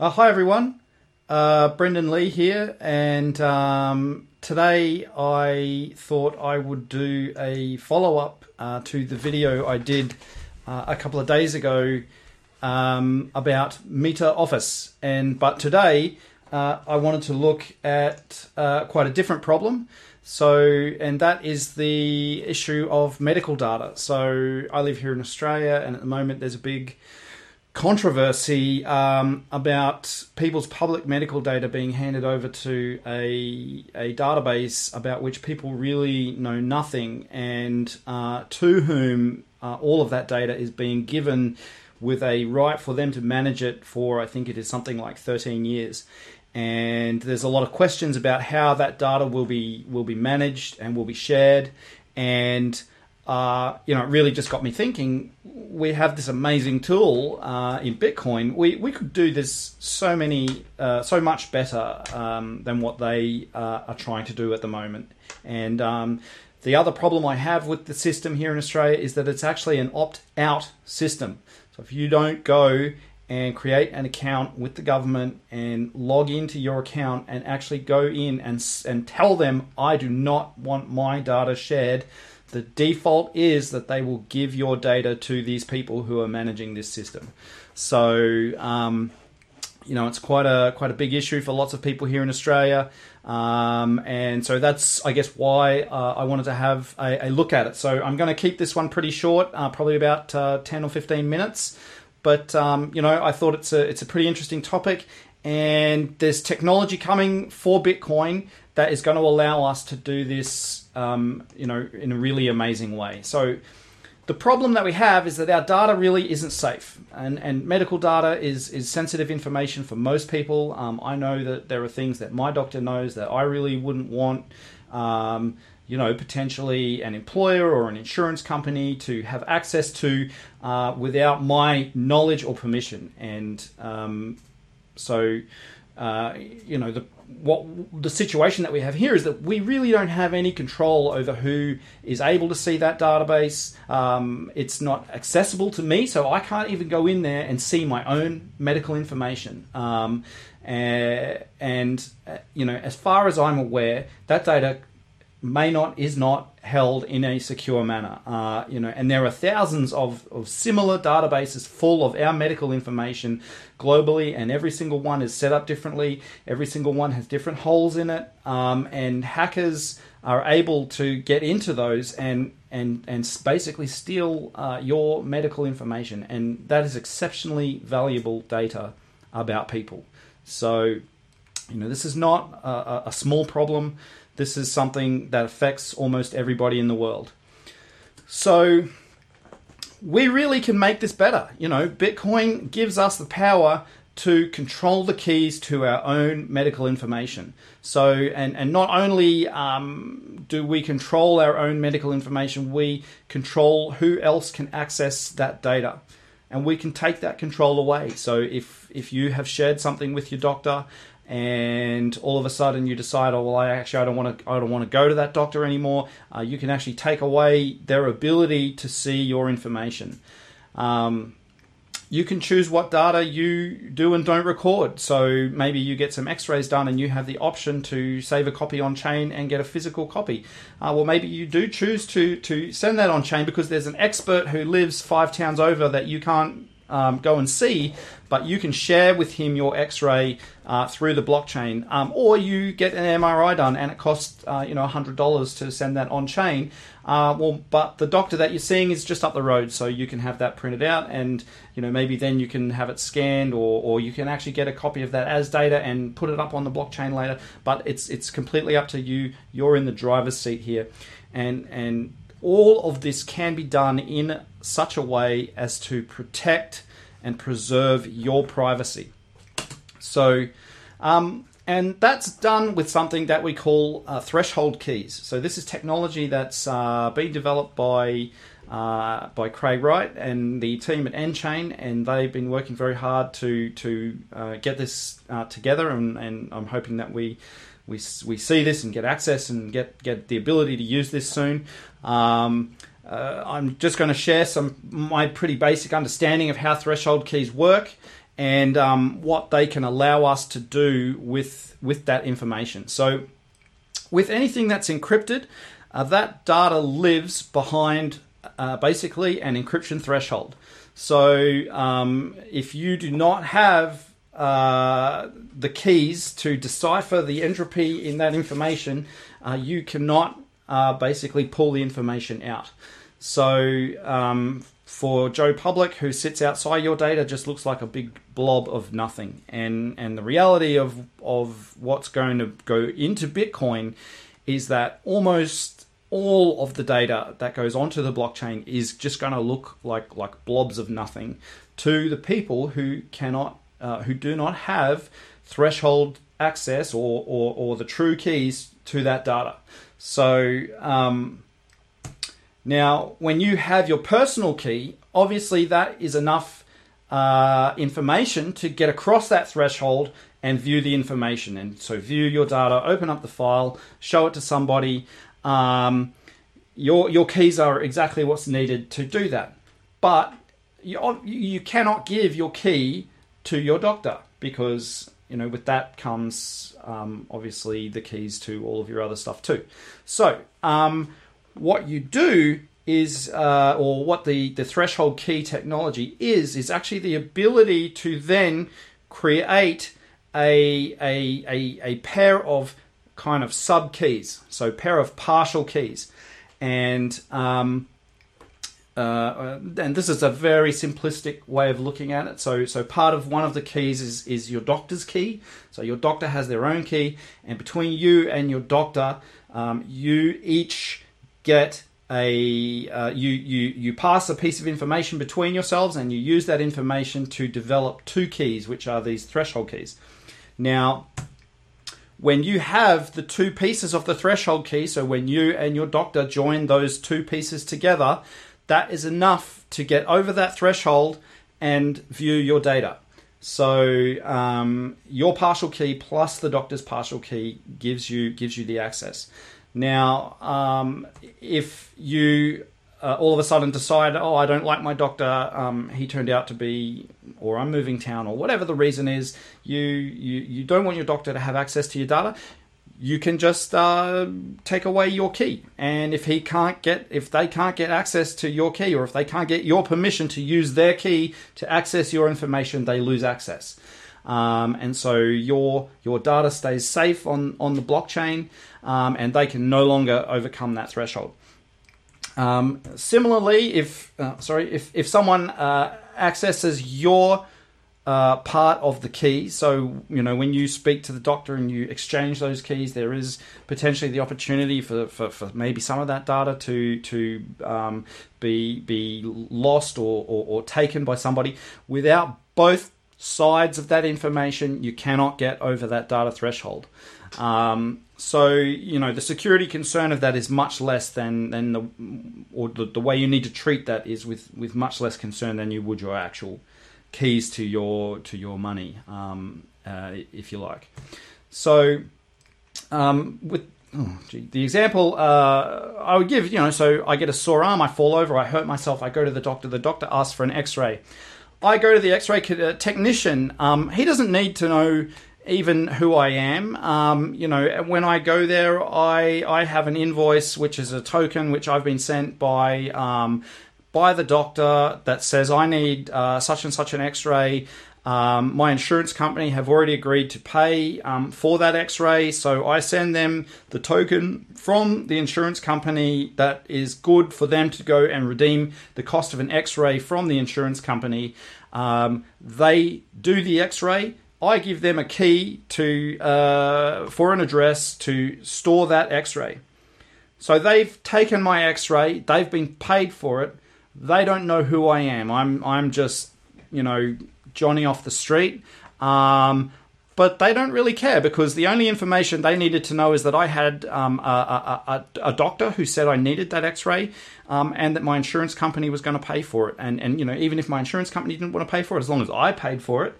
Uh, hi everyone, uh, Brendan Lee here, and um, today I thought I would do a follow up uh, to the video I did uh, a couple of days ago um, about Meter Office, and but today uh, I wanted to look at uh, quite a different problem. So, and that is the issue of medical data. So, I live here in Australia, and at the moment there's a big controversy um, about people's public medical data being handed over to a, a database about which people really know nothing and uh, to whom uh, all of that data is being given with a right for them to manage it for, I think it is something like 13 years. And there's a lot of questions about how that data will be will be managed and will be shared. And uh, you know, it really just got me thinking. We have this amazing tool uh, in Bitcoin. We we could do this so many, uh, so much better um, than what they uh, are trying to do at the moment. And um, the other problem I have with the system here in Australia is that it's actually an opt-out system. So if you don't go and create an account with the government and log into your account and actually go in and and tell them I do not want my data shared the default is that they will give your data to these people who are managing this system. So, um, you know, it's quite a quite a big issue for lots of people here in Australia, um, and so that's I guess why uh, I wanted to have a, a, look at it. So I'm going to keep this one pretty short, uh, probably about uh, ten or fifteen minutes. But um, you know, I thought it's a it's a pretty interesting topic, and there's technology coming for Bitcoin that is going to allow us to do this, um, you know, in a really amazing way. So the problem that we have is that our data really isn't safe, and, and medical data is is sensitive information for most people. Um, I know that there are things that my doctor knows that I really wouldn't want. Um, you know, potentially an employer or an insurance company to have access to uh, without my knowledge or permission. And um, so, uh, you know, the what the situation that we have here is that we really don't have any control over who is able to see that database. Um, it's not accessible to me, so I can't even go in there and see my own medical information. Um, and, and uh, you know, as far as I'm aware, that data may not is not held in a secure manner. Uh, you know, and there are thousands of, of similar databases full of our medical information globally, and every single one is set up differently. Every single one has different holes in it, um, and hackers are able to get into those and and and basically steal uh, your medical information, and that is exceptionally valuable data about people. So, you know, this is not a, a small problem. This is something that affects almost everybody in the world. So we really can make this better. You know, Bitcoin gives us the power to control the keys to our own medical information. So, and, and not only um, do we control our own medical information, we control who else can access that data. And we can take that control away. So, if, if you have shared something with your doctor and all of a sudden you decide, oh well, I actually I don't want to I don't want to go to that doctor anymore. Uh, you can actually take away their ability to see your information. Um, you can choose what data you do and don't record. So maybe you get some X-rays done and you have the option to save a copy on chain and get a physical copy. Uh, well, maybe you do choose to to send that on chain because there's an expert who lives five towns over that you can't um, go and see, but you can share with him your X-ray uh, through the blockchain, um, or you get an MRI done and it costs uh, you know hundred dollars to send that on chain. Uh, well, but the doctor that you're seeing is just up the road, so you can have that printed out, and you know maybe then you can have it scanned, or, or you can actually get a copy of that as data and put it up on the blockchain later. But it's it's completely up to you. You're in the driver's seat here, and and all of this can be done in such a way as to protect and preserve your privacy. So, um, and that's done with something that we call uh, threshold keys. So this is technology that's uh, been developed by uh, by Craig Wright and the team at nChain, and they've been working very hard to to uh, get this uh, together. And, and, I'm hoping that we we we see this and get access and get get the ability to use this soon. Um, uh, I'm just going to share some my pretty basic understanding of how threshold keys work, and um, what they can allow us to do with with that information. So, with anything that's encrypted, uh, that data lives behind uh, basically an encryption threshold. So, um, if you do not have uh, the keys to decipher the entropy in that information, uh, you cannot uh, basically pull the information out. So, um, for Joe Public, who sits outside your data, just looks like a big blob of nothing. And and the reality of of what's going to go into Bitcoin is that almost all of the data that goes onto the blockchain is just going to look like like blobs of nothing to the people who cannot uh, who do not have threshold access or, or, or the true keys to that data. So um, now, when you have your personal key, obviously that is enough uh, information to get across that threshold and view the information. And so, view your data, open up the file, show it to somebody. Um, your your keys are exactly what's needed to do that. But you, you cannot give your key to your doctor because you know with that comes um, obviously the keys to all of your other stuff too. So um, what you do is, uh, or what the, the threshold key technology is, is actually the ability to then create a, a, a, a pair of kind of sub keys, so pair of partial keys. And um, uh, and this is a very simplistic way of looking at it. So, so part of one of the keys is is your doctor's key. So your doctor has their own key, and between you and your doctor, um, you each get a uh, you you you pass a piece of information between yourselves, and you use that information to develop two keys, which are these threshold keys. Now, when you have the two pieces of the threshold key, so when you and your doctor join those two pieces together, that is enough to get over that threshold and view your data. So um, your partial key plus the doctor's partial key gives you gives you the access. Now, um, if you uh, all of a sudden decide, oh, I don't like my doctor, um, he turned out to be, or I'm moving town, or whatever the reason is, you, you, you don't want your doctor to have access to your data, you can just uh, take away your key. And if he can't get, if they can't get access to your key, or if they can't get your permission to use their key to access your information, they lose access. Um, and so your your data stays safe on on the blockchain, um, and they can no longer overcome that threshold. Um, similarly, if uh, sorry, if if someone uh, accesses your uh, part of the key. So, you know, when you speak to the doctor and you exchange those keys, there is potentially the opportunity for, for, for maybe some of that data to to um, be be lost or, or, or, taken by somebody. Without both sides of that information, you cannot get over that data threshold. Um, so you know the security concern of that is much less than than the or the, the way you need to treat that is with with much less concern than you would your actual keys to your to your money, um, uh, if you like. So um, with oh, gee, the example uh, I would give, you know, so I get a sore arm, I fall over, I hurt myself, I go to the doctor. The doctor asks for an X-ray. I go to the X-ray uh, technician. Um, he doesn't need to know even who I am. Um, you know, when I go there, I I have an invoice, which is a token which I've been sent by um, by the doctor that says I need uh, such and such an X-ray. Um, my insurance company have already agreed to pay um, for that X-ray, so I send them the token from the insurance company that is good for them to go and redeem the cost of an X-ray from the insurance company. Um, they do the X-ray. I give them a key to uh, for an address to store that X-ray. So they've taken my X-ray. They've been paid for it. They don't know who I am. I'm I'm just you know Johnny off the street. Um, but they don't really care because the only information they needed to know is that I had um, a, a, a, doctor who said I needed that X-ray, um, and that my insurance company was going to pay for it. And and you know even if my insurance company didn't want to pay for it, as long as I paid for it,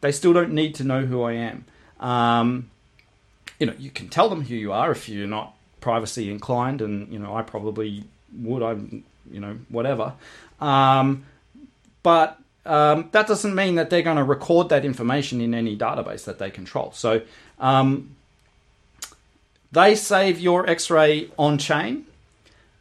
they still don't need to know who I am. Um, you know you can tell them who you are if you're not privacy inclined, and you know I probably would. I'm you know whatever, um, but um, that doesn't mean that they're going to record that information in any database that they control. So um, they save your X-ray on chain.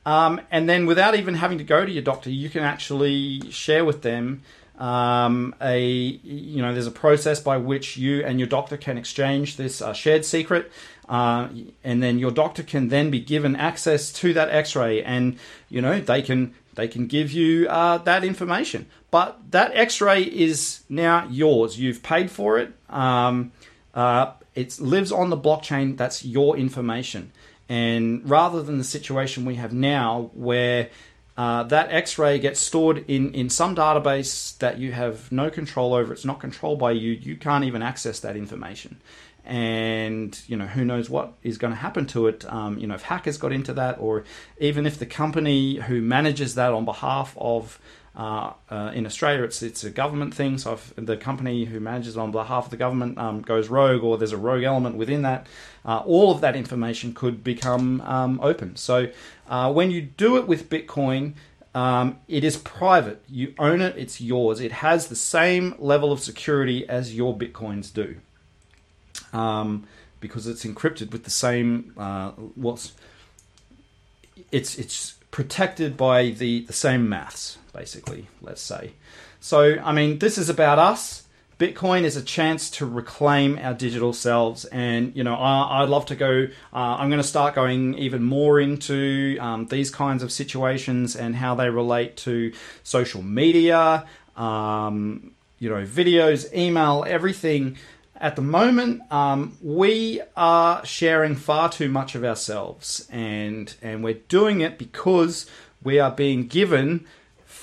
Um, and then, without even having to go to your doctor, you can actually share with them um, a you know there's a process by which you and your doctor can exchange this uh, shared secret, uh, and then your doctor can then be given access to that X-ray, and you know they can they can give you uh, that information. But that X-ray is now yours. You've paid for it. Um, uh, it lives on the blockchain. That's your information. And rather than the situation we have now, where uh, that X-ray gets stored in, in some database that you have no control over. It's not controlled by you. You can't even access that information. And you know who knows what is going to happen to it. Um, you know if hackers got into that, or even if the company who manages that on behalf of uh, uh, in Australia, it's it's a government thing. So if the company who manages on behalf of the government um, goes rogue, or there's a rogue element within that, uh, all of that information could become um, open. So uh, when you do it with Bitcoin, um, it is private. You own it. It's yours. It has the same level of security as your bitcoins do, um, because it's encrypted with the same uh, what's it's it's protected by the the same maths basically, let's say. So, I mean, this is about us. Bitcoin is a chance to reclaim our digital selves, and you know I, would love to go. Uh, I'm going to start going even more into um, these kinds of situations and how they relate to social media, um, you know, videos, email, everything. At the moment, um, we are sharing far too much of ourselves, and and we're doing it because we are being given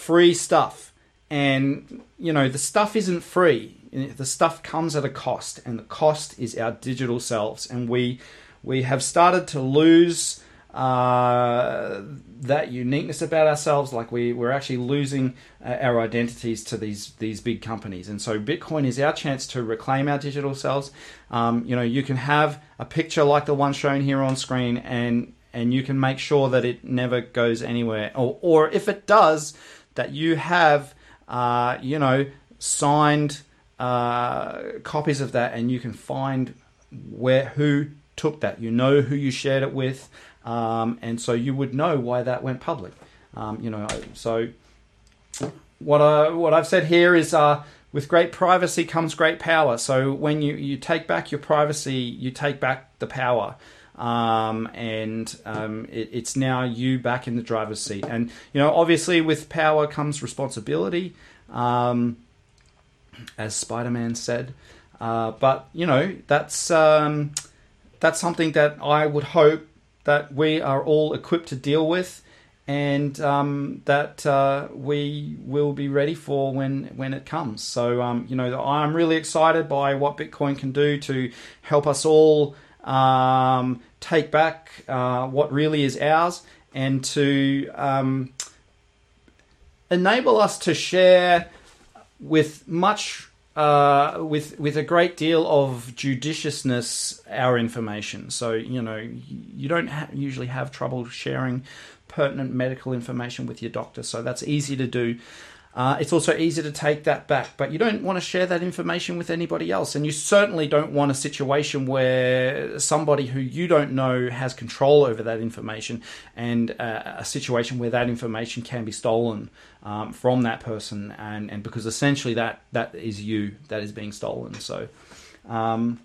free stuff. And, you know, the stuff isn't free. The stuff comes at a cost, and the cost is our digital selves. And we, we have started to lose uh, that uniqueness about ourselves. Like we, we're actually losing uh, our identities to these these big companies. And so Bitcoin is our chance to reclaim our digital selves. Um, you know, you can have a picture like the one shown here on screen, and and you can make sure that it never goes anywhere. Or, or if it does, that you have, uh, you know, signed uh, copies of that, and you can find where who took that. You know who you shared it with, um, and so you would know why that went public. Um, you know, so what I what I've said here is. Uh, with great privacy comes great power. So when you, you take back your privacy, you take back the power um, and um, it, it's now you back in the driver's seat. And you know, obviously, with power comes responsibility, um, as Spider-Man said. Uh, but you know, that's um, that's something that I would hope that we are all equipped to deal with. And um, that uh, we will be ready for when when it comes. So um, you know, I'm really excited by what Bitcoin can do to help us all um, take back uh, what really is ours, and to um, enable us to share with much uh, with with a great deal of judiciousness our information. So you know you don't ha- usually have trouble sharing pertinent medical information with your doctor, so that's easy to do. Uh, it's also easy to take that back, but you don't want to share that information with anybody else. And you certainly don't want a situation where somebody who you don't know has control over that information and uh, a situation where that information can be stolen um, from that person. And, and because essentially that, that is you that is being stolen. So, um,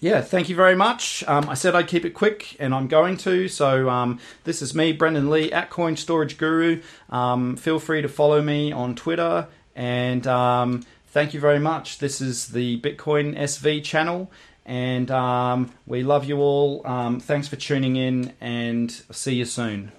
yeah, thank you very much. Um, I said I'd keep it quick, and I'm going to. So um, this is me, Brendan Lee at Coin Storage Guru. Um, feel free to follow me on Twitter, and um, thank you very much. This is the Bitcoin SV channel, and um, we love you all. Um, thanks for tuning in, and see you soon.